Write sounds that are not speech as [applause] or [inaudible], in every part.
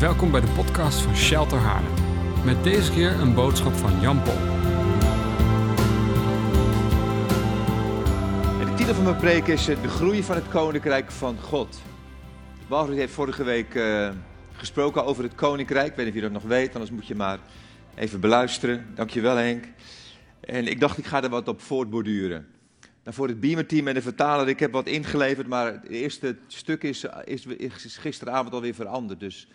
Welkom bij de podcast van Shelter Haarlem. Met deze keer een boodschap van Jan Pol. De titel van mijn preek is eh, De groei van het Koninkrijk van God. Walter heeft vorige week eh, gesproken over het Koninkrijk. Ik weet niet of je dat nog weet, anders moet je maar even beluisteren. Dankjewel Henk. En ik dacht, ik ga er wat op voortborduren. Nou, voor het Beamer-team en de vertaler, ik heb wat ingeleverd, maar het eerste stuk is, is, is gisteravond alweer veranderd. Dus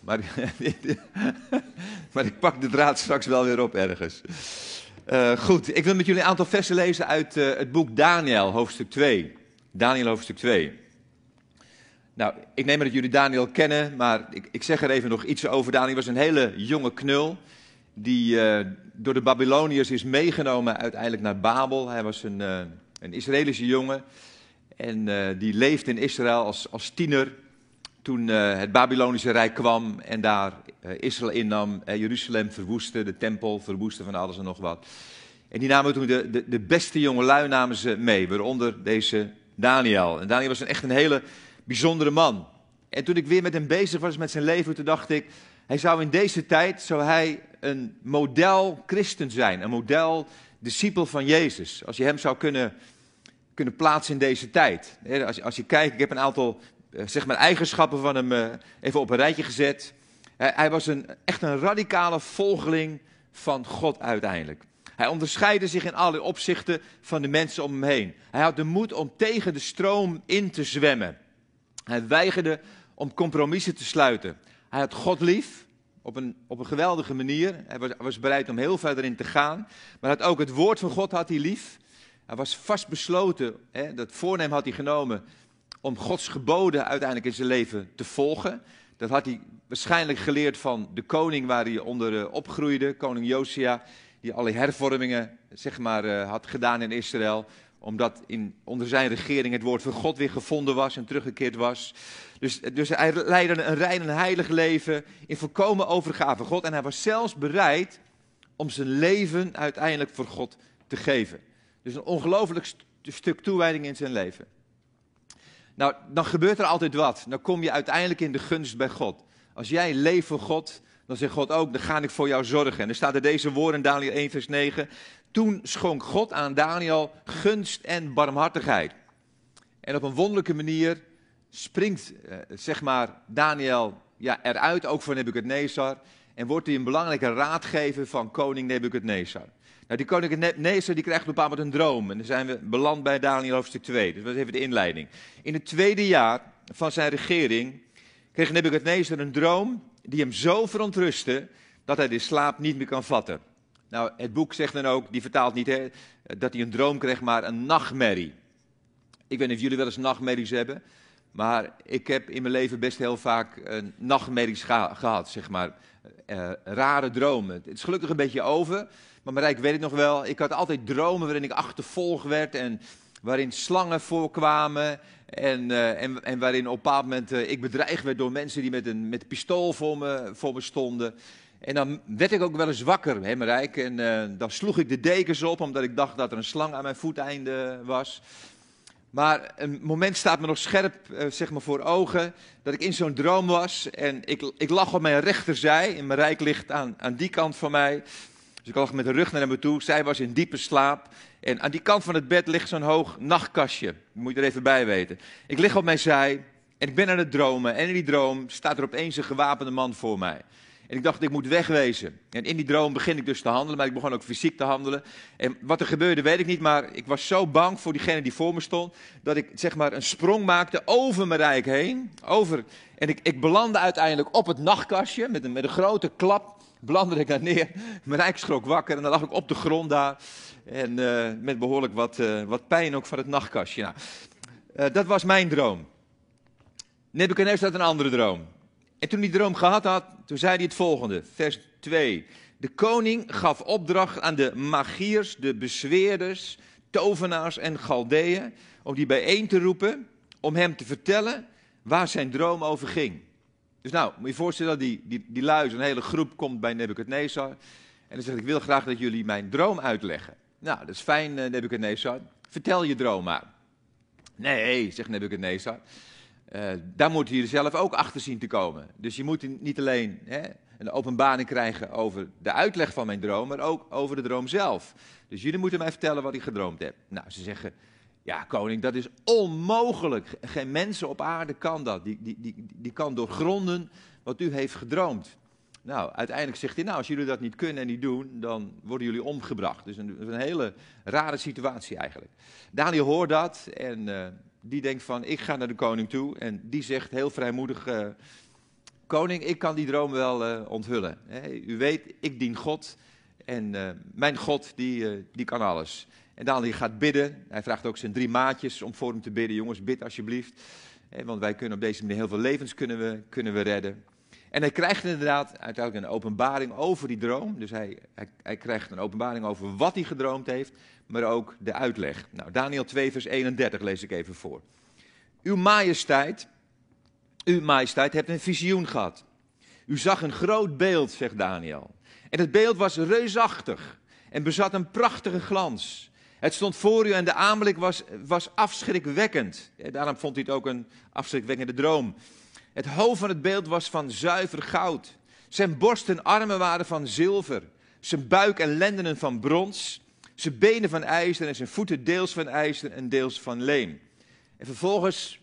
maar, [laughs] maar ik pak de draad straks wel weer op ergens. Uh, goed, ik wil met jullie een aantal versen lezen uit uh, het boek Daniel, hoofdstuk 2. Daniel, hoofdstuk 2. Nou, ik neem aan dat jullie Daniel kennen, maar ik, ik zeg er even nog iets over. Daniel was een hele jonge knul die uh, door de Babyloniërs is meegenomen uiteindelijk naar Babel. Hij was een, een Israëlische jongen en die leefde in Israël als, als tiener toen uh, het Babylonische Rijk kwam en daar uh, Israël innam, uh, Jeruzalem verwoestte, de tempel verwoestte van alles en nog wat. En die namen toen de, de, de beste jongelui namen ze mee, waaronder deze Daniel. En Daniel was een, echt een hele bijzondere man. En toen ik weer met hem bezig was met zijn leven, toen dacht ik, hij zou in deze tijd, zou hij een model christen zijn, een model discipel van Jezus. Als je hem zou kunnen, kunnen plaatsen in deze tijd. Als, als je kijkt, ik heb een aantal eh, zeg maar eigenschappen van hem eh, even op een rijtje gezet. Hij was een, echt een radicale volgeling van God uiteindelijk. Hij onderscheidde zich in alle opzichten van de mensen om hem heen. Hij had de moed om tegen de stroom in te zwemmen. Hij weigerde om compromissen te sluiten. Hij had God lief op een, op een geweldige manier. Hij was, was bereid om heel verder in te gaan. Maar had ook het woord van God had hij lief. Hij was vastbesloten, dat voornemen had hij genomen om Gods geboden uiteindelijk in zijn leven te volgen. Dat had hij waarschijnlijk geleerd van de koning waar hij onder uh, opgroeide, koning Josia, die alle hervormingen zeg maar, uh, had gedaan in Israël, omdat in, onder zijn regering het woord van God weer gevonden was en teruggekeerd was. Dus, dus hij leidde een rein en heilig leven in volkomen overgave God en hij was zelfs bereid om zijn leven uiteindelijk voor God te geven. Dus een ongelooflijk st stuk toewijding in zijn leven. Nou, dan gebeurt er altijd wat. Dan kom je uiteindelijk in de gunst bij God. Als jij leeft voor God, dan zegt God ook, dan ga ik voor jou zorgen. En er staat er deze woorden in Daniel 1 vers 9. Toen schonk God aan Daniel gunst en barmhartigheid. En op een wonderlijke manier springt, eh, zeg maar, Daniel ja, eruit, ook voor Nebuchadnezzar. En wordt hij een belangrijke raadgever van koning Nebuchadnezzar. Nou, die koning Nebuchadnezzar die krijgt op een bepaald moment een droom. En dan zijn we beland bij Daniel hoofdstuk 2. Dus dat is even de inleiding. In het tweede jaar van zijn regering kreeg Nebuchadnezzar een droom die hem zo verontrustte dat hij de slaap niet meer kan vatten. Nou, het boek zegt dan ook, die vertaalt niet hè, dat hij een droom kreeg, maar een nachtmerrie. Ik weet niet of jullie wel eens nachtmerries hebben, maar ik heb in mijn leven best heel vaak een nachtmerries gehad, zeg maar. Uh, rare dromen. Het is gelukkig een beetje over, maar Marijk weet het nog wel. Ik had altijd dromen waarin ik achtervolgd werd en waarin slangen voorkwamen. En, uh, en, en waarin op een bepaald moment ik bedreigd werd door mensen die met een, met pistool voor me, voor me stonden. En dan werd ik ook wel eens wakker, hè. En dan sloeg ik de dekens op, omdat ik dacht dat er een slang aan mijn voeteinde was. Maar een moment staat me nog scherp zeg maar voor ogen, dat ik in zo'n droom was. En ik, ik lag op mijn rechterzij, en Marijk ligt aan, aan die kant van mij. Dus ik lag met de rug naar me toe. Zij was in diepe slaap. En aan die kant van het bed ligt zo'n hoog nachtkastje. moet je er even bij weten. Ik lig op mijn zij en ik ben aan het dromen. En in die droom staat er opeens een gewapende man voor mij. En ik dacht, ik moet wegwezen. En in die droom begin ik dus te handelen, maar ik begon ook fysiek te handelen. En wat er gebeurde, weet ik niet, maar ik was zo bang voor diegene die voor me stond, dat ik zeg maar een sprong maakte over mijn rijk heen. Over. En ik, ik belandde uiteindelijk op het nachtkastje met een, met een grote klap belandde ik daar neer. Mijn rijk schrok wakker en dan lag ik op de grond daar. En uh, met behoorlijk wat, uh, wat pijn ook van het nachtkastje. Nou, uh, dat was mijn droom. Nebuchadnezzar had een andere droom. En toen hij die droom gehad had, toen zei hij het volgende. Vers 2. De koning gaf opdracht aan de magiers, de bezweerders, tovenaars en galdeeën... om die bijeen te roepen, om hem te vertellen waar zijn droom over ging. Dus nou, moet je voorstellen dat die, die, die lui, een hele groep komt bij Nebuchadnezzar. En dan zegt, ik wil graag dat jullie mijn droom uitleggen. Nou, dat is fijn, uh, Nebuchadnezzar. Vertel je droom maar. Nee, zegt Nebuchadnezzar. Uh, daar moet je zelf ook achter zien te komen. Dus je moet niet alleen hè, een openbaring krijgen over de uitleg van mijn droom, maar ook over de droom zelf. Dus jullie moeten mij vertellen wat ik gedroomd heb. Nou, ze zeggen, ja koning, dat is onmogelijk. Geen mensen op aarde kan dat. Die, die, die, die kan doorgronden wat u heeft gedroomd. Nou, uiteindelijk zegt hij, nou, als jullie dat niet kunnen en niet doen, dan worden jullie omgebracht. Dus een, een hele rare situatie eigenlijk. Daniel hoort dat en uh, die denkt van, ik ga naar de koning toe. En die zegt heel vrijmoedig, uh, koning, ik kan die droom wel uh, onthullen. u weet, ik dien God en mijn God, die, die kan alles. En Daniel gaat bidden. Hij vraagt ook zijn drie maatjes om voor hem te bidden. Jongens, bid alsjeblieft. want wij kunnen op deze manier heel veel levens kunnen we, kunnen we redden. En hij krijgt inderdaad uiteindelijk een openbaring over die droom. Dus hij, hij, hij, krijgt een openbaring over wat hij gedroomd heeft, maar ook de uitleg. Nou, Daniel 2, vers 31 lees ik even voor. Uw majesteit, uw majesteit hebt een visioen gehad. U zag een groot beeld, zegt Daniel. En het beeld was reusachtig en bezat een prachtige glans. Het stond voor u en de aanblik was, was afschrikwekkend. Daarom vond hij het ook een afschrikwekkende droom. Het hoofd van het beeld was van zuiver goud. Zijn borst en armen waren van zilver. Zijn buik en lendenen van brons. Zijn benen van ijzer en zijn voeten deels van ijzer en deels van leem. En vervolgens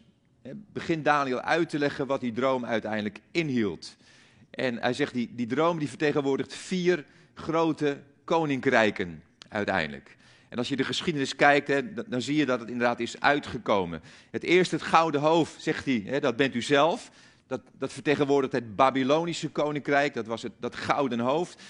begint Daniel uit te leggen wat die droom uiteindelijk inhield. En hij zegt, die, die droom die vertegenwoordigt vier grote koninkrijken uiteindelijk. En als je de geschiedenis kijkt, hè, dan zie je dat het inderdaad is uitgekomen. Het eerste, het gouden hoofd, zegt hij, hè, dat bent u zelf. Dat, dat vertegenwoordigt het Babylonische koninkrijk, dat was het, dat gouden hoofd.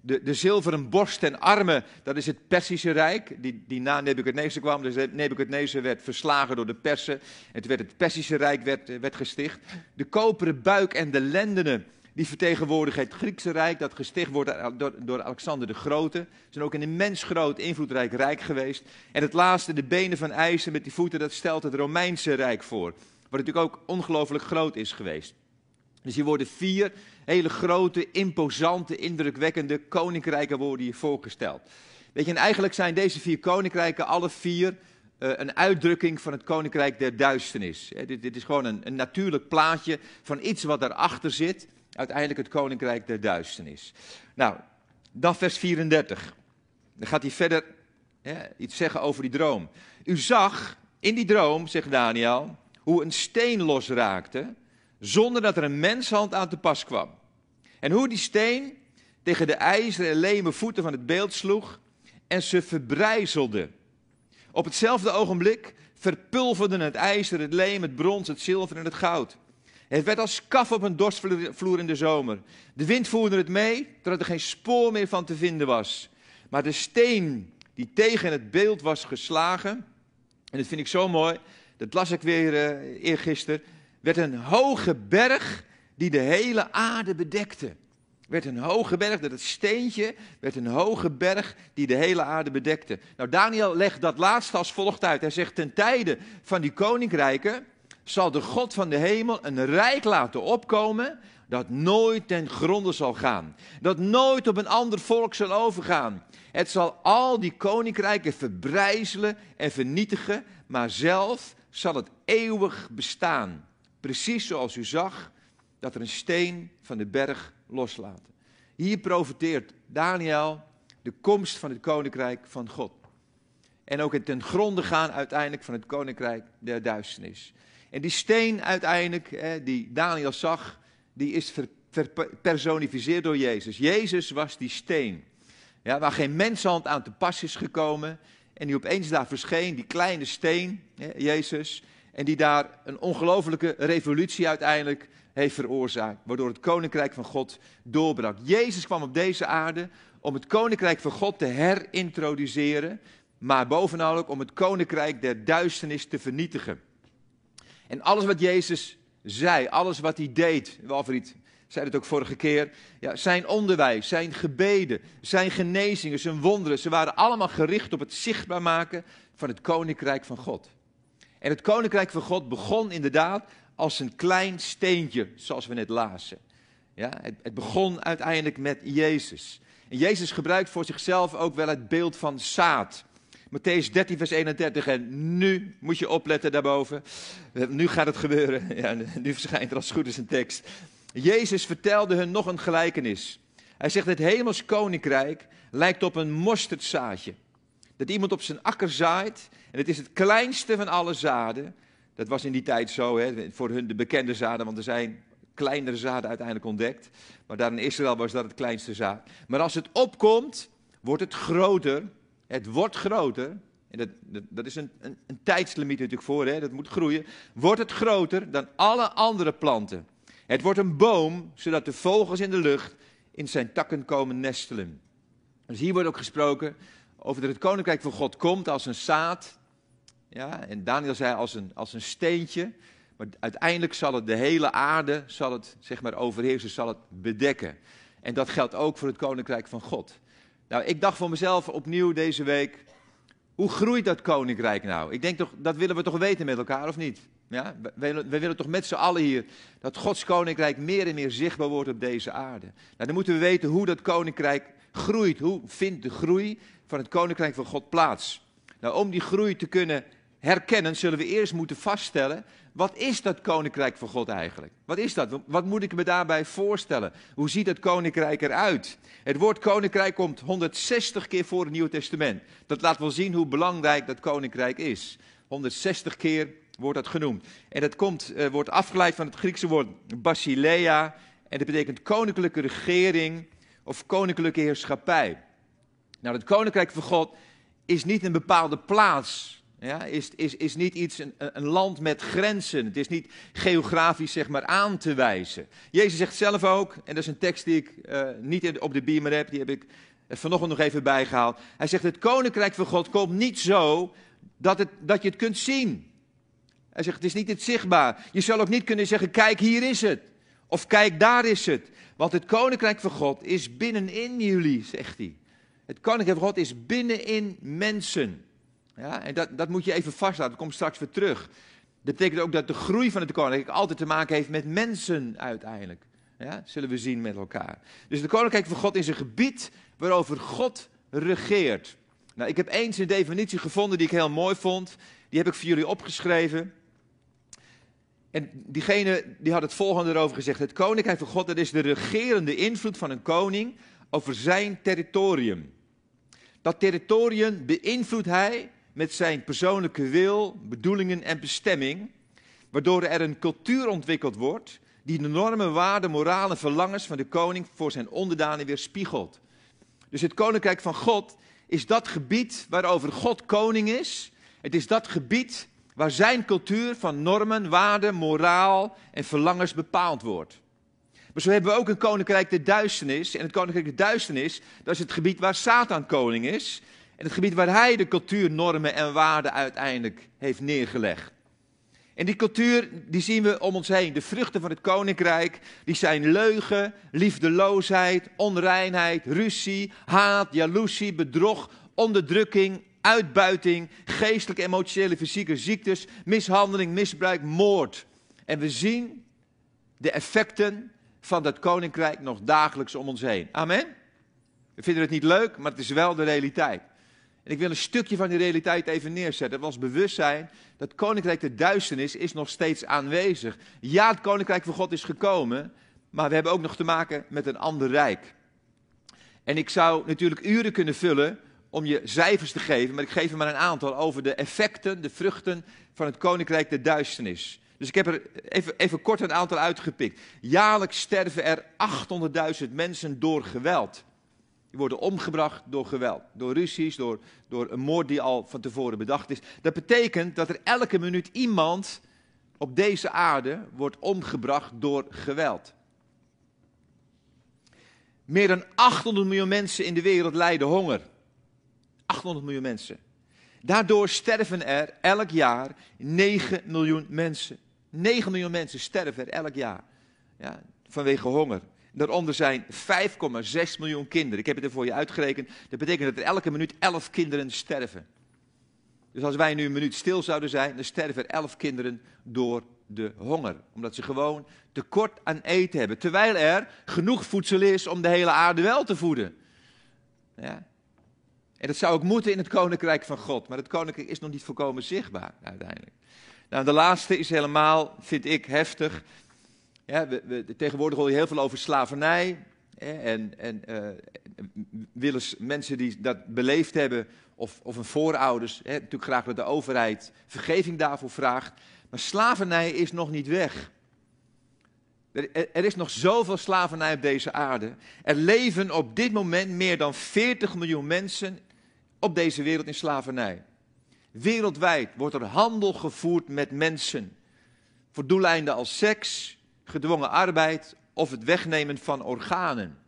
De, de zilveren borst en armen, dat is het Persische Rijk, die, die na Nebuchadnezzar kwam. Dus Nebuchadnezzar werd verslagen door de Persen. En werd het Persische Rijk werd, werd gesticht. De koperen buik en de lendenen, die vertegenwoordigen het Griekse Rijk, dat gesticht wordt door, door Alexander de Grote. Ze zijn ook een immens groot, invloedrijk rijk geweest. En het laatste, de benen van ijzer met die voeten, dat stelt het Romeinse Rijk voor. Wat natuurlijk ook ongelooflijk groot is geweest. Dus hier worden vier hele grote, imposante, indrukwekkende koninkrijken worden hier voorgesteld. Weet je, en eigenlijk zijn deze vier koninkrijken alle vier uh, een uitdrukking van het koninkrijk der duisternis. dit, dit, is gewoon een, een, natuurlijk plaatje van iets wat daarachter zit. Uiteindelijk het koninkrijk der duisternis. Nou, dan vers 34. Dan gaat hij verder iets zeggen over die droom. U zag in die droom, zegt Daniel, hoe een steen losraakte, zonder dat er een menshand aan te pas kwam. En hoe die steen tegen de ijzeren en leme voeten van het beeld sloeg en ze verbrijzelde. Op hetzelfde ogenblik verpulverden het ijzer, het leem, het brons, het zilver en het goud. Het werd als kaf op een dorstvloer in de zomer. De wind voerde het mee, totdat er geen spoor meer van te vinden was. Maar de steen die tegen het beeld was geslagen, en dat vind ik zo mooi, dat las ik weer uh, eergisteren, werd een hoge berg die de hele aarde bedekte. Werd een hoge berg, dat het steentje werd een hoge berg die de hele aarde bedekte. Nou, Daniel legt dat laatste als volgt uit. Hij zegt, ten tijde van die koninkrijken zal de God van de hemel een rijk laten opkomen dat nooit ten gronde zal gaan. Dat nooit op een ander volk zal overgaan. Het zal al die koninkrijken verbrijzelen en vernietigen, maar zelf zal het eeuwig bestaan. Precies zoals u zag dat er een steen van de berg loslaten. Hier profiteert Daniel de komst van het koninkrijk van God. En ook het ten gronde gaan uiteindelijk van het koninkrijk der duisternis. En die steen uiteindelijk, die Daniel zag, die is verpersonificeerd door Jezus. Jezus was die steen. Ja, waar geen menshand aan te pas is gekomen. En die opeens daar verscheen, die kleine steen, Jezus. En die daar een ongelofelijke revolutie uiteindelijk heeft veroorzaakt. Waardoor het koninkrijk van God doorbrak. Jezus kwam op deze aarde om het koninkrijk van God te herintroduceren. Maar bovenal ook om het koninkrijk der duisternis te vernietigen. En alles wat Jezus zei, alles wat hij deed, Walfried zei het ook vorige keer, ja, zijn onderwijs, zijn gebeden, zijn genezingen, zijn wonderen, ze waren allemaal gericht op het zichtbaar maken van het koninkrijk van God. En het koninkrijk van God begon inderdaad als een klein steentje, zoals we net lazen. Ja, het, het begon uiteindelijk met Jezus. En Jezus gebruikt voor zichzelf ook wel het beeld van zaad. Matthäus 13, vers 31. En nu moet je opletten daarboven. Nu gaat het gebeuren. [laughs] Ja, nu verschijnt er als goed is een tekst. Jezus vertelde hun nog een gelijkenis. Hij zegt: Het hemels koninkrijk lijkt op een mosterdzaadje. Dat iemand op zijn akker zaait. En het is het kleinste van alle zaden. Dat was in die tijd zo, hè, voor hun de bekende zaden, want er zijn kleinere zaden uiteindelijk ontdekt. Maar daar in Israël was dat het kleinste zaad. Maar als het opkomt, wordt het groter. Het wordt groter. En dat, dat, is een, een, een, tijdslimiet natuurlijk voor, hè, dat moet groeien. Wordt het groter dan alle andere planten. Het wordt een boom, zodat de vogels in de lucht in zijn takken komen nestelen. Dus hier wordt ook gesproken over dat het koninkrijk van God komt als een zaad. Ja, en Daniel zei als een, als een steentje. Maar uiteindelijk zal het de hele aarde, zal het zeg maar overheersen, zal het bedekken. En dat geldt ook voor het koninkrijk van God. Nou, ik dacht voor mezelf opnieuw deze week, hoe groeit dat koninkrijk nou? Ik denk toch, dat willen we toch weten met elkaar, of niet? Ja, wij, willen toch met z'n allen hier dat Gods koninkrijk meer en meer zichtbaar wordt op deze aarde. Nou, dan moeten we weten hoe dat koninkrijk groeit. Hoe vindt de groei van het koninkrijk van God plaats? Nou, om die groei te kunnen herkennen, zullen we eerst moeten vaststellen, wat is dat koninkrijk van God eigenlijk? Wat is dat? Wat moet ik me daarbij voorstellen? Hoe ziet het koninkrijk eruit? Het woord koninkrijk komt 160 keer voor het Nieuwe Testament. Dat laat wel zien hoe belangrijk dat koninkrijk is. 160 keer wordt dat genoemd. En dat komt, uh, wordt afgeleid van het Griekse woord basilea. En dat betekent koninklijke regering of koninklijke heerschappij. Nou, het koninkrijk van God is niet een bepaalde plaats. Ja, is, is, is niet iets, een, een land met grenzen. Het is niet geografisch zeg maar aan te wijzen. Jezus zegt zelf ook, en dat is een tekst die ik uh, niet op de beamer heb, die heb ik vanochtend nog even bijgehaald. Hij zegt, het koninkrijk van God komt niet zo dat, het, dat je het kunt zien. Hij zegt, het is niet het zichtbaar. Je zal ook niet kunnen zeggen, kijk, hier is het. Of kijk, daar is het. Want het koninkrijk van God is binnenin jullie, zegt hij. Het koninkrijk van God is binnenin mensen. Ja, en dat, dat moet je even vastlaten, komt straks weer terug. Dat betekent ook dat de groei van het koninkrijk altijd te maken heeft met mensen uiteindelijk. Ja, zullen we zien met elkaar. Dus het koninkrijk van God is een gebied waarover God regeert. Nou, ik heb eens een definitie gevonden die ik heel mooi vond. Die heb ik voor jullie opgeschreven. En diegene die had het volgende erover gezegd. Het koninkrijk van God, dat is de regerende invloed van een koning over zijn territorium. Dat territorium beïnvloedt hij met zijn persoonlijke wil, bedoelingen en bestemming, waardoor er een cultuur ontwikkeld wordt die de normen, waarden, morale verlangens van de koning voor zijn onderdanen weerspiegelt. Dus het koninkrijk van God is dat gebied waarover God koning is. Het is dat gebied waar zijn cultuur van normen, waarden, moraal en verlangens bepaald wordt. Maar zo hebben we ook een koninkrijk de duisternis. En het koninkrijk de duisternis, dat is het gebied waar Satan koning is. En het gebied waar hij de cultuur, normen en waarden uiteindelijk heeft neergelegd. En die cultuur, die zien we om ons heen. De vruchten van het koninkrijk, die zijn leugen, liefdeloosheid, onreinheid, ruzie, haat, jaloezie, bedrog, onderdrukking, uitbuiting, geestelijke, emotionele, fysieke ziektes, mishandeling, misbruik, moord. En we zien de effecten van dat koninkrijk nog dagelijks om ons heen. Amen? We vinden het niet leuk, maar het is wel de realiteit. En ik wil een stukje van die realiteit even neerzetten. Dat was bewustzijn dat koninkrijk de duisternis is nog steeds aanwezig. Ja, het koninkrijk van God is gekomen, maar we hebben ook nog te maken met een ander rijk. En ik zou natuurlijk uren kunnen vullen om je cijfers te geven, maar ik geef er maar een aantal over de effecten, de vruchten van het koninkrijk der duisternis. Dus ik heb er even, even kort een aantal uitgepikt. Jaarlijks sterven er 800.000 mensen door geweld. Die worden omgebracht door geweld, door ruzies, door, door een moord die al van tevoren bedacht is. Dat betekent dat er elke minuut iemand op deze aarde wordt omgebracht door geweld. Meer dan 800 miljoen mensen in de wereld lijden honger. 800 miljoen mensen. Daardoor sterven er elk jaar 9 miljoen mensen. 9 miljoen mensen sterven er elk jaar ja, vanwege honger. Daaronder zijn 5,6 miljoen kinderen. Ik heb het er voor je uitgerekend. Dat betekent dat er elke minuut 11 kinderen sterven. Dus als wij nu een minuut stil zouden zijn, dan sterven er 11 kinderen door de honger. Omdat ze gewoon tekort aan eten hebben. Terwijl er genoeg voedsel is om de hele aarde wel te voeden. Ja. En dat zou ook moeten in het koninkrijk van God. Maar het koninkrijk is nog niet volkomen zichtbaar uiteindelijk. Nou, de laatste is helemaal, vind ik, heftig. Ja, we, we, tegenwoordig hoor je heel veel over slavernij. Hè, en en uh, willen mensen die dat beleefd hebben, of, of hun voorouders, hè, natuurlijk graag dat de overheid vergeving daarvoor vraagt. Maar slavernij is nog niet weg. Er, is nog zoveel slavernij op deze aarde. Er leven op dit moment meer dan 40 miljoen mensen op deze wereld in slavernij. Wereldwijd wordt er handel gevoerd met mensen. Voor doeleinden als seks, gedwongen arbeid of het wegnemen van organen.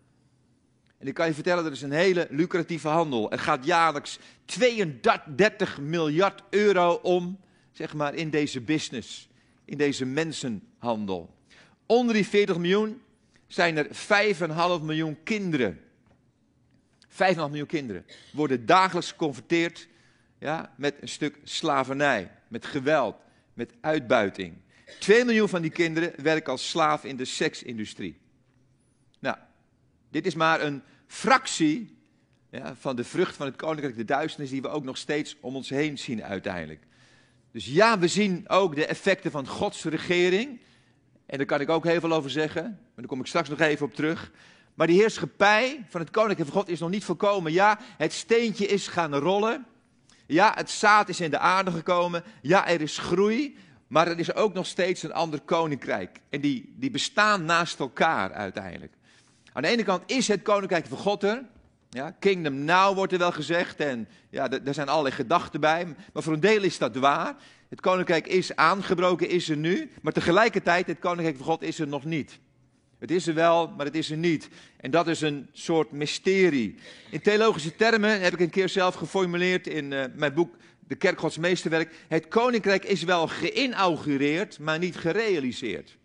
En ik kan je vertellen, dat is een hele lucratieve handel. Er gaat jaarlijks 32 miljard euro om, zeg maar, in deze business, in deze mensenhandel. Onder die 40 miljoen zijn er 5,5 miljoen kinderen. 5,5 miljoen kinderen worden dagelijks geconfronteerd ja, met een stuk slavernij, met geweld, met uitbuiting. 2 miljoen van die kinderen werken als slaaf in de seksindustrie. Nou, dit is maar een fractie van de vrucht van het koninkrijk, de duisternis, die we ook nog steeds om ons heen zien uiteindelijk. Dus ja, we zien ook de effecten van Gods regering. En daar kan ik ook heel veel over zeggen, maar daar kom ik straks nog even op terug. Maar die heerschappij van het koninkrijk van God is nog niet volkomen. Ja, het steentje is gaan rollen. Ja, het zaad is in de aarde gekomen. Ja, er is groei. Maar er is ook nog steeds een ander koninkrijk. En die, die bestaan naast elkaar uiteindelijk. Aan de ene kant is het koninkrijk van God er. Ja, kingdom now wordt er wel gezegd. En ja, daar zijn allerlei gedachten bij. Maar voor een deel is dat waar. Het koninkrijk is aangebroken, is er nu. Maar tegelijkertijd, het koninkrijk van God is er nog niet. Het is er wel, maar het is er niet. En dat is een soort mysterie. In theologische termen heb ik een keer zelf geformuleerd in uh, mijn boek De Kerk Gods Meesterwerk. Het koninkrijk is wel geïnaugureerd, maar niet gerealiseerd.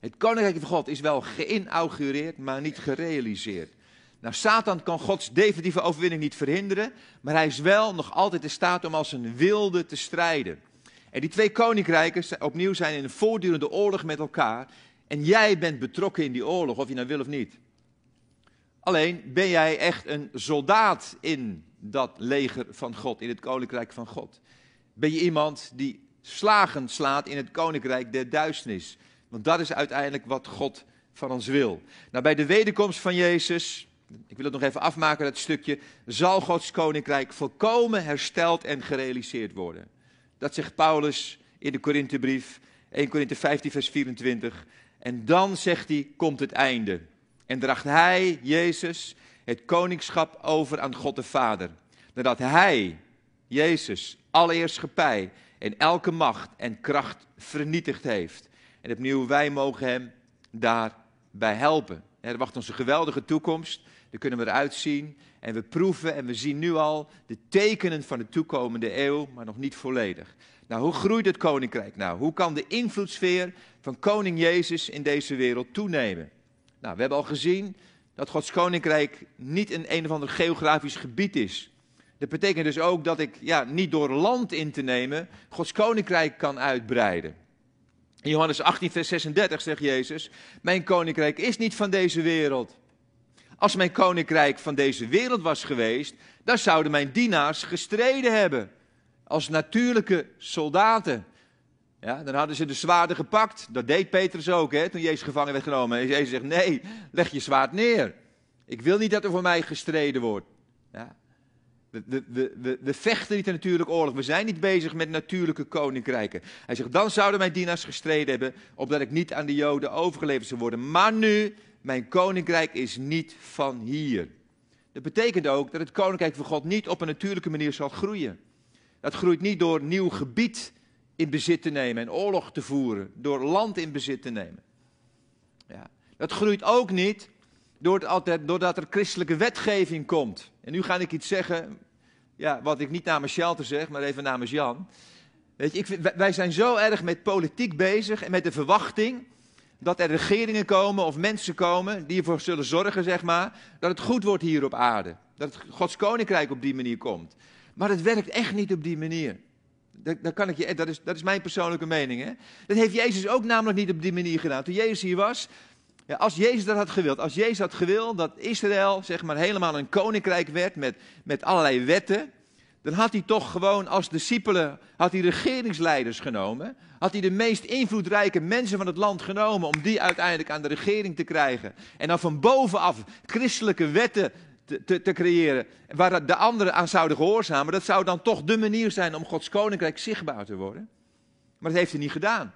Het koninkrijk van God is wel geïnaugureerd, maar niet gerealiseerd. Nou, Satan kan Gods definitieve overwinning niet verhinderen, maar hij is wel nog altijd in staat om als een wilde te strijden. En die twee koninkrijken opnieuw zijn in een voortdurende oorlog met elkaar. En jij bent betrokken in die oorlog, of je nou wil of niet. Alleen ben jij echt een soldaat in dat leger van God, in het koninkrijk van God. Ben je iemand die slagen slaat in het koninkrijk der duisternis. Want dat is uiteindelijk wat God van ons wil. Nou, bij de wederkomst van Jezus, ik wil het nog even afmaken, dat stukje, zal Gods koninkrijk volkomen hersteld en gerealiseerd worden. Dat zegt Paulus in de Korinthebrief, 1 Korinthe 15, vers 24. En dan, zegt hij, komt het einde. En draagt hij, Jezus, het koningschap over aan God de Vader. Nadat hij, Jezus, alle heerschappij en elke macht en kracht vernietigd heeft. En opnieuw, wij mogen hem daarbij helpen. Er wacht ons een geweldige toekomst. Daar kunnen we eruit zien. En we proeven en we zien nu al de tekenen van de toekomende eeuw, maar nog niet volledig. Nou, hoe groeit het koninkrijk nou? Hoe kan de invloedssfeer van koning Jezus in deze wereld toenemen? Nou, we hebben al gezien dat Gods koninkrijk niet een een of ander geografisch gebied is. Dat betekent dus ook dat ik ja, niet door land in te nemen Gods koninkrijk kan uitbreiden. In Johannes 18, vers 36 zegt Jezus: Mijn koninkrijk is niet van deze wereld. Als mijn koninkrijk van deze wereld was geweest, dan zouden mijn dienaars gestreden hebben. Als natuurlijke soldaten. Ja, dan hadden ze de zwaarden gepakt. Dat deed Petrus ook, hè, toen Jezus gevangen werd genomen. En Jezus zegt: Nee, leg je zwaard neer. Ik wil niet dat er voor mij gestreden wordt. Ja. We, vechten niet een natuurlijke oorlog. We zijn niet bezig met natuurlijke koninkrijken. Hij zegt, dan zouden mijn dienaars gestreden hebben, opdat ik niet aan de Joden overgeleverd zou worden. Maar nu, mijn koninkrijk is niet van hier. Dat betekent ook dat het koninkrijk van God niet op een natuurlijke manier zal groeien. Dat groeit niet door nieuw gebied in bezit te nemen en oorlog te voeren, door land in bezit te nemen. Ja. Dat groeit ook niet doordat er christelijke wetgeving komt. En nu ga ik iets zeggen, ja, wat ik niet namens Shelter zeg, maar even namens Jan. Weet je, ik, wij zijn zo erg met politiek bezig en met de verwachting dat er regeringen komen of mensen komen die ervoor zullen zorgen, zeg maar, dat het goed wordt hier op aarde. Dat het Gods koninkrijk op die manier komt. Maar het werkt echt niet op die manier. Dat, kan ik je, dat, is, dat is mijn persoonlijke mening. Hè? Dat heeft Jezus ook namelijk niet op die manier gedaan. Toen Jezus hier was, Ja, als Jezus dat had gewild, als Jezus had gewild dat Israël zeg maar helemaal een koninkrijk werd met, met allerlei wetten, dan had hij toch gewoon als discipelen, had hij regeringsleiders genomen, had hij de meest invloedrijke mensen van het land genomen om die uiteindelijk aan de regering te krijgen. En dan van bovenaf christelijke wetten te, te, creëren waar de anderen aan zouden gehoorzamen. Dat zou dan toch de manier zijn om Gods koninkrijk zichtbaar te worden. Maar dat heeft hij niet gedaan.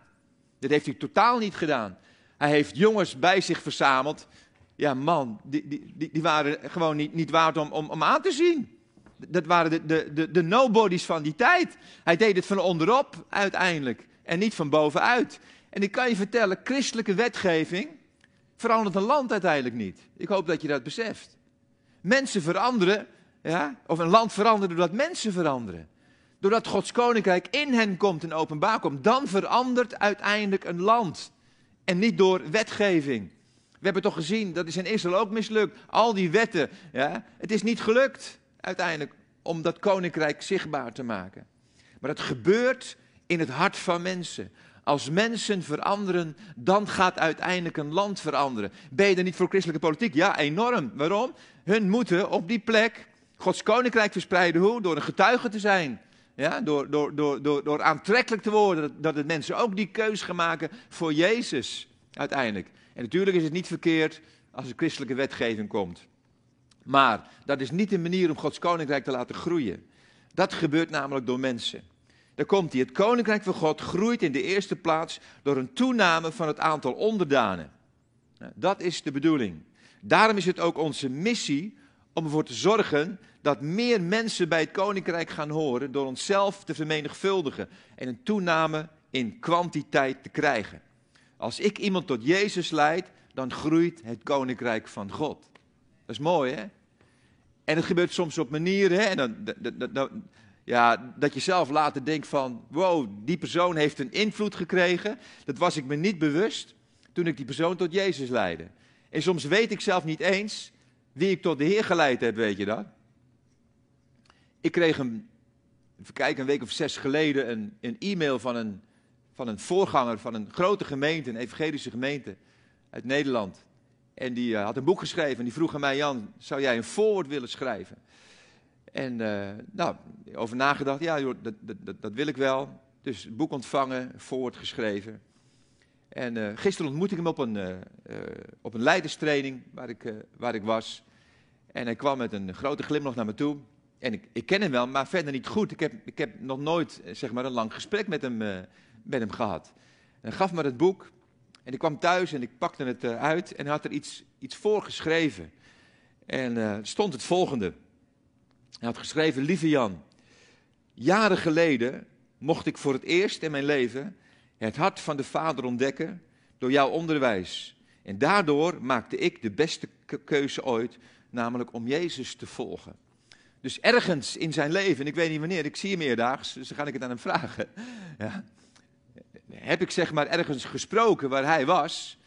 Dat heeft hij totaal niet gedaan. Hij heeft jongens bij zich verzameld. Ja, man, die, die, die waren gewoon niet, niet waard om, om, om aan te zien. Dat waren de, de, de, de nobodies van die tijd. Hij deed het van onderop uiteindelijk en niet van bovenuit. En ik kan je vertellen, christelijke wetgeving verandert een land uiteindelijk niet. Ik hoop dat je dat beseft. Mensen veranderen, ja, of een land veranderen doordat mensen veranderen. Doordat Gods koninkrijk in hen komt en openbaar komt, dan verandert uiteindelijk een land. En niet door wetgeving. We hebben toch gezien, dat is in Israël ook mislukt. Al die wetten, ja, het is niet gelukt uiteindelijk om dat koninkrijk zichtbaar te maken. Maar het gebeurt in het hart van mensen. Als mensen veranderen, dan gaat uiteindelijk een land veranderen. Ben je niet voor christelijke politiek? Ja, enorm. Waarom? Hun moeten op die plek Gods koninkrijk verspreiden. Hoe? Door een getuige te zijn. Ja, door, door, door, door, door aantrekkelijk te worden. Dat, dat het mensen ook die keus gaan maken voor Jezus uiteindelijk. En natuurlijk is het niet verkeerd als er christelijke wetgeving komt. Maar dat is niet de manier om Gods koninkrijk te laten groeien. Dat gebeurt namelijk door mensen. Daar komt hij. Het koninkrijk van God groeit in de eerste plaats door een toename van het aantal onderdanen. Nou, dat is de bedoeling. Daarom is het ook onze missie om ervoor te zorgen dat meer mensen bij het koninkrijk gaan horen door onszelf te vermenigvuldigen en een toename in kwantiteit te krijgen. Als ik iemand tot Jezus leid, dan groeit het koninkrijk van God. Dat is mooi, hè? En het gebeurt soms op manieren, hè? En dan, dan, dan, ja, dat je zelf later denkt van, wow, die persoon heeft een invloed gekregen. Dat was ik me niet bewust toen ik die persoon tot Jezus leidde. En soms weet ik zelf niet eens wie ik tot de Heer geleid heb, weet je dat? Ik kreeg een, even kijken, een week of zes geleden een, een e-mail van een, van een voorganger van een grote gemeente, een evangelische gemeente uit Nederland. En die uh, had een boek geschreven en die vroeg aan mij, Jan, zou jij een voorwoord willen schrijven? En uh, nou, over nagedacht, ja dat, dat, dat, wil ik wel. Dus het boek ontvangen, voorwoord geschreven. En uh, gisteren ontmoette ik hem op een, uh, op een leiderstraining waar ik, waar ik was. En hij kwam met een grote glimlach naar me toe. En ik, ik ken hem wel, maar verder niet goed. Ik heb, ik heb nog nooit zeg maar, een lang gesprek met hem, met hem gehad. En hij gaf me het boek. En ik kwam thuis en ik pakte het uit en hij had er iets, iets voor geschreven. En stond het volgende. Hij had geschreven, lieve Jan, jaren geleden mocht ik voor het eerst in mijn leven het hart van de Vader ontdekken door jouw onderwijs. En daardoor maakte ik de beste keuze ooit, namelijk om Jezus te volgen. Dus ergens in zijn leven, en ik weet niet wanneer, ik zie hem eerdaags, dus dan ga ik het aan hem vragen. [laughs] Ja, heb ik zeg maar ergens gesproken waar hij was,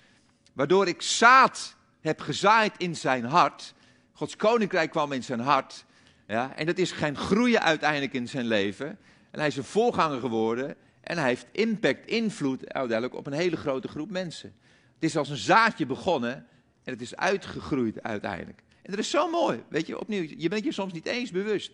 waardoor ik zaad heb gezaaid in zijn hart. Gods koninkrijk kwam in zijn hart. Ja, en dat is gaan groeien uiteindelijk in zijn leven. En hij is een voorganger geworden. En hij heeft impact, invloed uiteindelijk op een hele grote groep mensen. Het is als een zaadje begonnen en het is uitgegroeid uiteindelijk. En dat is zo mooi, weet je, opnieuw, je bent je soms niet eens bewust.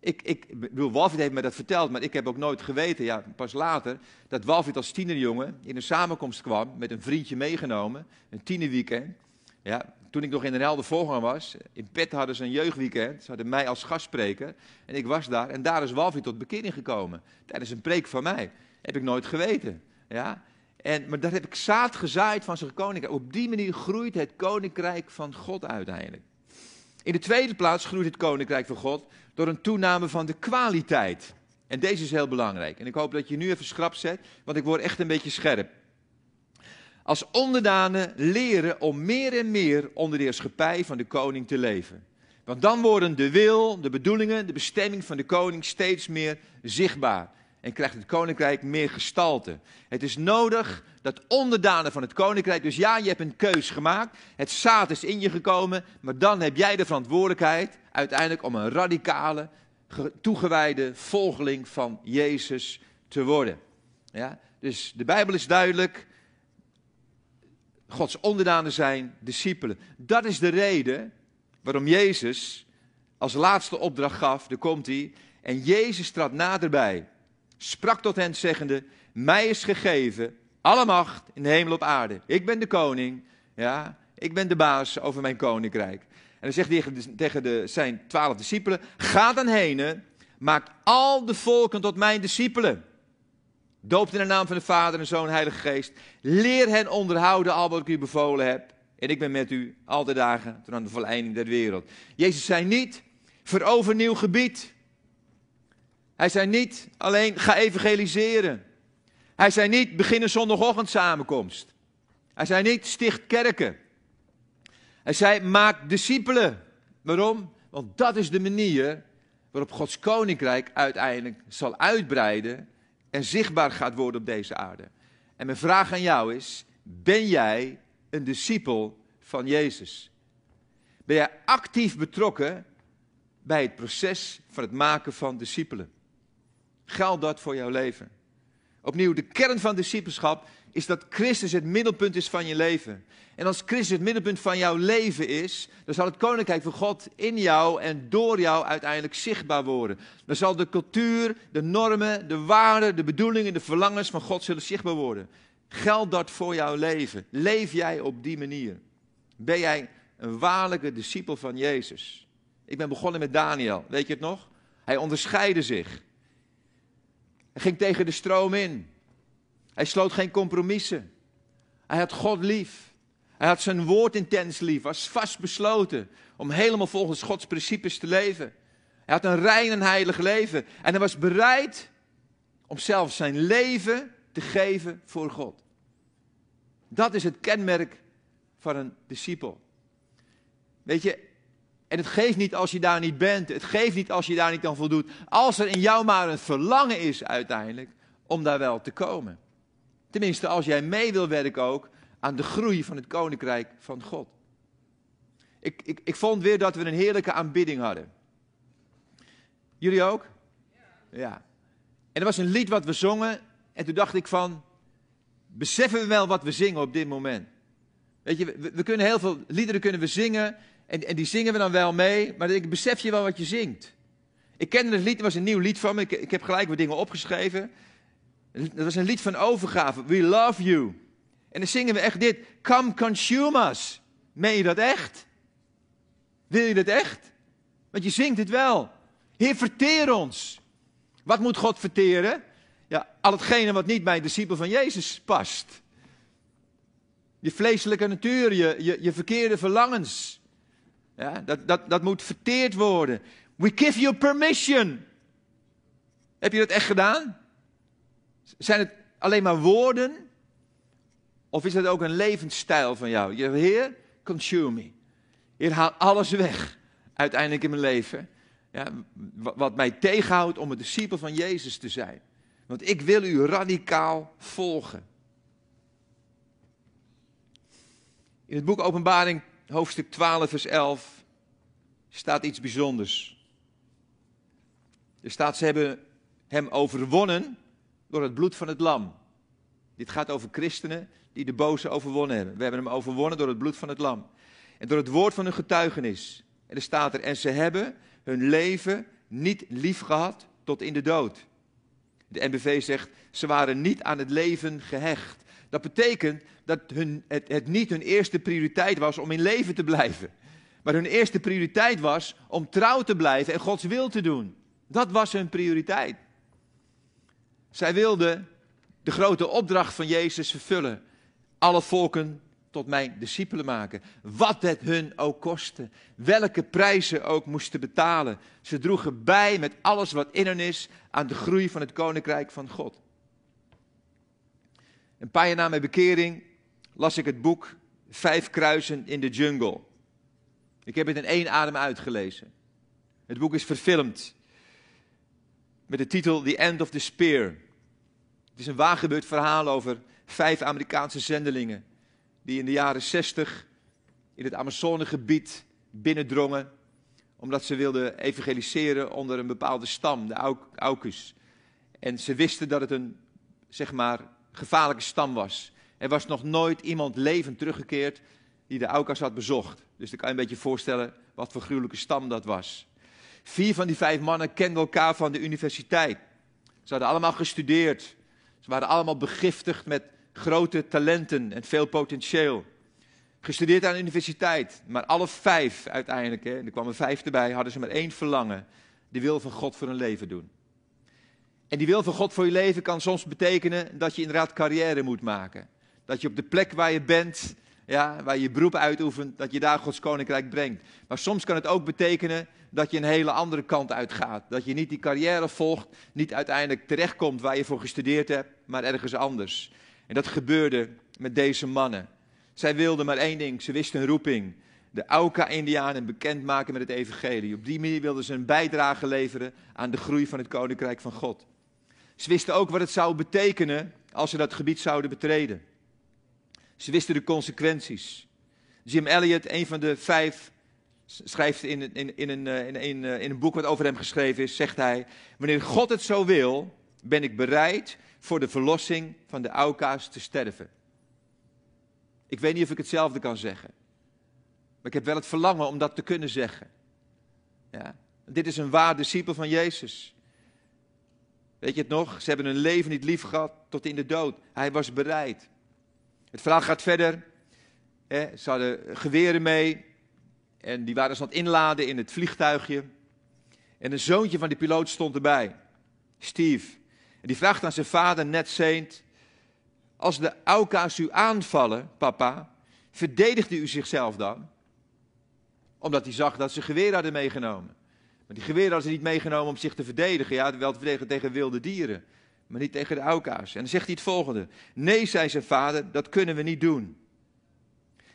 Ik, ik bedoel, Walfried heeft me dat verteld, maar ik heb ook nooit geweten, ja, pas later, dat Walfried als tienerjongen in een samenkomst kwam, met een vriendje meegenomen, een tienerweekend. Ja, toen ik nog in een helder voorganger was, in Pet hadden ze een jeugdweekend. Ze hadden mij als gastspreker. En ik was daar. En daar is Walfried tot bekering gekomen. Tijdens een preek van mij. Heb ik nooit geweten. Ja? En, maar daar heb ik zaad gezaaid van zijn koninkrijk. Op die manier groeit het koninkrijk van God uiteindelijk. In de tweede plaats groeit het koninkrijk van God door een toename van de kwaliteit. En deze is heel belangrijk. En ik hoop dat je nu even schrap zet, want ik word echt een beetje scherp als onderdanen leren om meer en meer onder de heerschappij van de koning te leven. Want dan worden de wil, de bedoelingen, de bestemming van de koning steeds meer zichtbaar. En krijgt het koninkrijk meer gestalte. Het is nodig dat onderdanen van het koninkrijk, dus ja, je hebt een keus gemaakt, het zaad is in je gekomen, maar dan heb jij de verantwoordelijkheid uiteindelijk om een radicale, toegewijde volgeling van Jezus te worden. Ja? Dus de Bijbel is duidelijk, Gods onderdanen zijn discipelen. Dat is de reden waarom Jezus als laatste opdracht gaf, daar komt hij, en Jezus trad naderbij, sprak tot hen zeggende, mij is gegeven alle macht in de hemel op aarde. Ik ben de koning, ja, ik ben de baas over mijn koninkrijk. En dan zegt hij tegen, de, zijn twaalf discipelen, ga dan heen, maak al de volken tot mijn discipelen. Doopt in de naam van de Vader en Zoon en Heilige Geest. Leer hen onderhouden al wat ik u bevolen heb. En ik ben met u al de dagen tot aan de volleinding der wereld. Jezus zei niet, verover nieuw gebied. Hij zei niet alleen, ga evangeliseren. Hij zei niet, begin een zondagochtend samenkomst. Hij zei niet, sticht kerken. Hij zei, maak discipelen. Waarom? Want dat is de manier waarop Gods koninkrijk uiteindelijk zal uitbreiden en zichtbaar gaat worden op deze aarde. En mijn vraag aan jou is: ben jij een discipel van Jezus? Ben jij actief betrokken bij het proces van het maken van discipelen? Geldt dat voor jouw leven? Opnieuw, de kern van discipelschap is dat Christus het middelpunt is van je leven. En als Christus het middelpunt van jouw leven is, dan zal het koninkrijk van God in jou en door jou uiteindelijk zichtbaar worden. Dan zal de cultuur, de normen, de waarden, de bedoelingen, de verlangens van God zullen zichtbaar worden. Geldt dat voor jouw leven? Leef jij op die manier? Ben jij een waarlijke discipel van Jezus? Ik ben begonnen met Daniel, weet je het nog? Hij onderscheidde zich. Hij ging tegen de stroom in. Hij sloot geen compromissen. Hij had God lief. Hij had zijn woord intens lief, was vastbesloten om helemaal volgens Gods principes te leven. Hij had een rein en heilig leven en hij was bereid om zelfs zijn leven te geven voor God. Dat is het kenmerk van een discipel. Weet je, en het geeft niet als je daar niet bent, het geeft niet als je daar niet aan voldoet, als er in jou maar een verlangen is uiteindelijk om daar wel te komen. Tenminste, als jij mee wil werken ook aan de groei van het koninkrijk van God. Ik, ik, ik vond weer dat we een heerlijke aanbidding hadden. Jullie ook? Ja. En er was een lied wat we zongen. En toen dacht ik van, beseffen we wel wat we zingen op dit moment? Weet je, we, we kunnen heel veel liederen kunnen we zingen. En, en, die zingen we dan wel mee. Maar ik besef je wel wat je zingt. Ik kende het lied, het was een nieuw lied van me. Ik, ik heb gelijk wat dingen opgeschreven. Dat was een lied van overgave. We love you. En dan zingen we echt dit. Come consume us. Meen je dat echt? Wil je dat echt? Want je zingt het wel. Heer, verteer ons. Wat moet God verteren? Ja, al hetgene wat niet bij een discipel van Jezus past. Je vleeselijke natuur, je, je verkeerde verlangens. Ja, dat, dat, dat moet verteerd worden. We give you permission. Heb je dat echt gedaan? Zijn het alleen maar woorden? Of is het ook een levensstijl van jou? Je Heer, consume me. Heer, haal alles weg uiteindelijk in mijn leven. Ja, wat mij tegenhoudt om een discipel van Jezus te zijn. Want ik wil u radicaal volgen. In het boek Openbaring, hoofdstuk 12, vers 11, staat iets bijzonders. Er staat, ze hebben hem overwonnen door het bloed van het lam. Dit gaat over christenen die de boze overwonnen hebben. We hebben hem overwonnen door het bloed van het lam. En door het woord van hun getuigenis. En er staat er, en ze hebben hun leven niet lief gehad tot in de dood. De NBV zegt, ze waren niet aan het leven gehecht. Dat betekent dat hun, het, het niet hun eerste prioriteit was om in leven te blijven. Maar hun eerste prioriteit was om trouw te blijven en Gods wil te doen. Dat was hun prioriteit. Zij wilden de grote opdracht van Jezus vervullen. Alle volken tot mijn discipelen maken. Wat het hun ook kostte. Welke prijzen ook moesten betalen. Ze droegen bij met alles wat in hen is aan de groei van het koninkrijk van God. Een paar jaar na mijn bekering las ik het boek Vijf kruisen in de jungle. Ik heb het in één adem uitgelezen. Het boek is verfilmd met de titel The End of the Spear. Het is een waargebeurd verhaal over vijf Amerikaanse zendelingen die in de jaren 60 in het Amazonegebied binnendrongen omdat ze wilden evangeliseren onder een bepaalde stam, de Aukus. En ze wisten dat het een, zeg maar, gevaarlijke stam was. Er was nog nooit iemand levend teruggekeerd die de Aukas had bezocht. Dus dan kan je een beetje voorstellen wat voor gruwelijke stam dat was. Vier van die vijf mannen kenden elkaar van de universiteit. Ze hadden allemaal gestudeerd. Ze waren allemaal begiftigd met grote talenten en veel potentieel. Gestudeerd aan de universiteit, maar alle vijf uiteindelijk, hè, er kwamen vijf erbij, hadden ze maar één verlangen: de wil van God voor hun leven doen. En die wil van God voor je leven kan soms betekenen dat je inderdaad carrière moet maken. Dat je op de plek waar je bent, ja, waar je beroep uitoefent, dat je daar Gods koninkrijk brengt. Maar soms kan het ook betekenen dat je een hele andere kant uitgaat. Dat je niet die carrière volgt, niet uiteindelijk terechtkomt waar je voor gestudeerd hebt, maar ergens anders. En dat gebeurde met deze mannen. Zij wilden maar één ding, ze wisten een roeping. De Auka-Indianen bekendmaken met het evangelie. Op die manier wilden ze een bijdrage leveren aan de groei van het koninkrijk van God. Ze wisten ook wat het zou betekenen als ze dat gebied zouden betreden. Ze wisten de consequenties. Jim Elliot, een van de vijf, schrijft in, in, in, een, eh, in, eh, in een boek wat over hem geschreven is, zegt hij, wanneer God het zo wil, ben ik bereid voor de verlossing van de Auka's te sterven. Ik weet niet of ik hetzelfde kan zeggen. Maar ik heb wel het verlangen om dat te kunnen zeggen. Ja. Dit is een waar discipel van Jezus. Weet je het nog? Ze hebben hun leven niet lief gehad tot in de dood. Hij was bereid. Het verhaal gaat verder. Ze hadden geweren mee. En die waren ze aan het inladen in het vliegtuigje. En een zoontje van die piloot stond erbij. Steve. En die vraagt aan zijn vader, Ned Saint. Als de Auka's u aanvallen, papa, verdedigde u zichzelf dan? Omdat hij zag dat ze geweren hadden meegenomen. Maar die geweren hadden ze niet meegenomen om zich te verdedigen. Ja, wel te verdedigen tegen wilde dieren, maar niet tegen de Auka's. En dan zegt hij het volgende. Nee, zei zijn vader, dat kunnen we niet doen.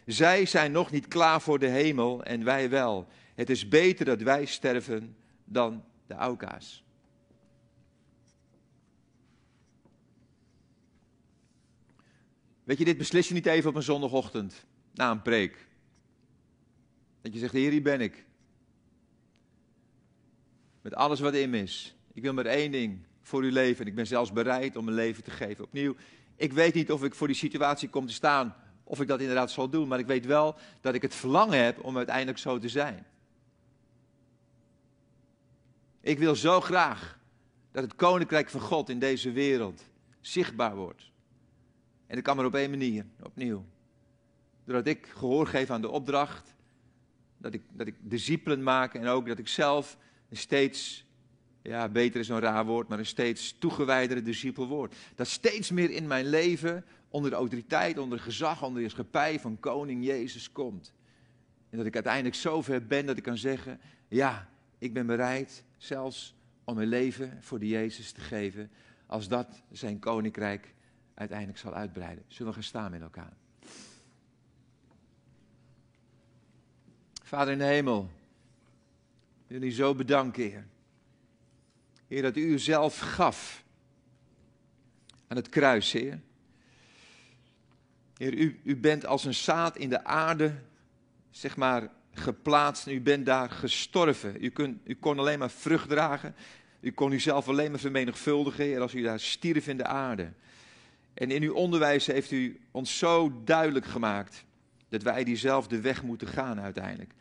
Zij zijn nog niet klaar voor de hemel en wij wel. Het is beter dat wij sterven dan de Auka's. Weet je, dit beslis je niet even op een zondagochtend na een preek. Dat je zegt, Heer, hier ben ik. Met alles wat in is. Ik wil maar één ding voor u leven. En ik ben zelfs bereid om mijn leven te geven. Opnieuw, ik weet niet of ik voor die situatie kom te staan. Of ik dat inderdaad zal doen. Maar ik weet wel dat ik het verlangen heb om uiteindelijk zo te zijn. Ik wil zo graag dat het koninkrijk van God in deze wereld zichtbaar wordt. En dat kan maar op één manier, opnieuw. Doordat ik gehoor geef aan de opdracht, dat ik, dat ik discipelen maak en ook dat ik zelf steeds, ja, beter is een raar woord, maar een steeds toegewijdere discipel word. Dat steeds meer in mijn leven onder de autoriteit, onder gezag, onder de heerschappij van koning Jezus komt. En dat ik uiteindelijk zover ben dat ik kan zeggen, ja, ik ben bereid zelfs om mijn leven voor de Jezus te geven, als dat zijn koninkrijk uiteindelijk zal uitbreiden. Zullen we gaan staan met elkaar? Vader in de hemel, u zo bedanken, Heer. Heer, dat u uzelf gaf aan het kruis, Heer. Heer, u, u bent als een zaad in de aarde, zeg maar, geplaatst en u bent daar gestorven. U, u kon alleen maar vrucht dragen. U kon uzelf alleen maar vermenigvuldigen, Heer, als u daar stierf in de aarde. En in uw onderwijs heeft u ons zo duidelijk gemaakt dat wij diezelfde weg moeten gaan uiteindelijk.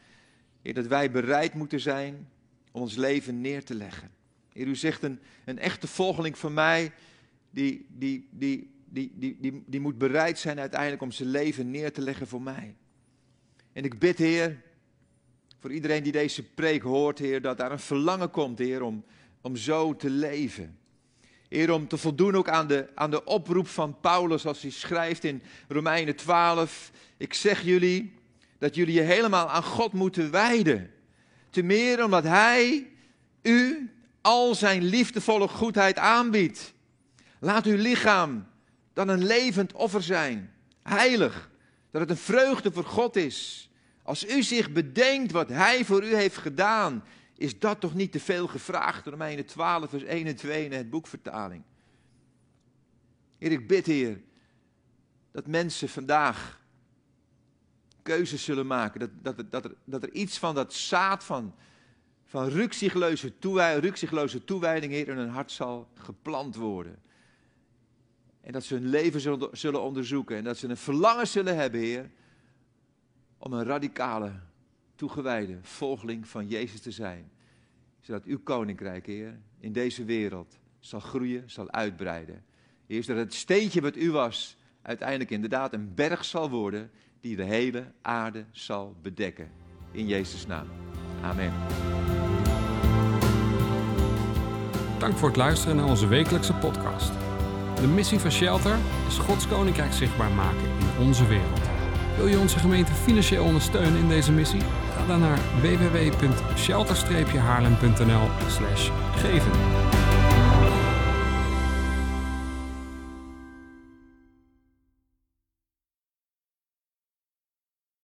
Heer, dat wij bereid moeten zijn om ons leven neer te leggen. Heer, u zegt een, een echte volgeling van mij, die, die, die, die, die, die, die moet bereid zijn uiteindelijk om zijn leven neer te leggen voor mij. En ik bid, Heer, voor iedereen die deze preek hoort, Heer, dat daar een verlangen komt, Heer, om, om zo te leven. Heer, om te voldoen ook aan de, aan de oproep van Paulus als hij schrijft in Romeinen 12. Ik zeg jullie dat jullie je helemaal aan God moeten wijden. Te meer omdat Hij u al zijn liefdevolle goedheid aanbiedt. Laat uw lichaam dan een levend offer zijn, heilig, dat het een vreugde voor God is. Als u zich bedenkt wat Hij voor u heeft gedaan, is dat toch niet te veel gevraagd? Romeinen 12, vers 1 en 2 in het boekvertaling. Heer, ik bid, Heer, dat mensen vandaag keuzes zullen maken. Dat, dat, dat, er, dat er iets van dat zaad van, van rukzichtloze, toewijding, toewijding, Heer, in hun hart zal geplant worden. En dat ze hun leven zullen- onderzoeken. En dat ze een verlangen zullen hebben, Heer, om een radicale, toegewijde volgeling van Jezus te zijn. Zodat uw koninkrijk, Heer, in deze wereld zal groeien, zal uitbreiden. Heer, zodat het steentje wat u was, uiteindelijk inderdaad een berg zal worden die de hele aarde zal bedekken. In Jezus' naam. Amen. Dank voor het luisteren naar onze wekelijkse podcast. De missie van Shelter is Gods Koninkrijk zichtbaar maken in onze wereld. Wil je onze gemeente financieel ondersteunen in deze missie? Ga dan naar www.shelter-haarlem.nl geven.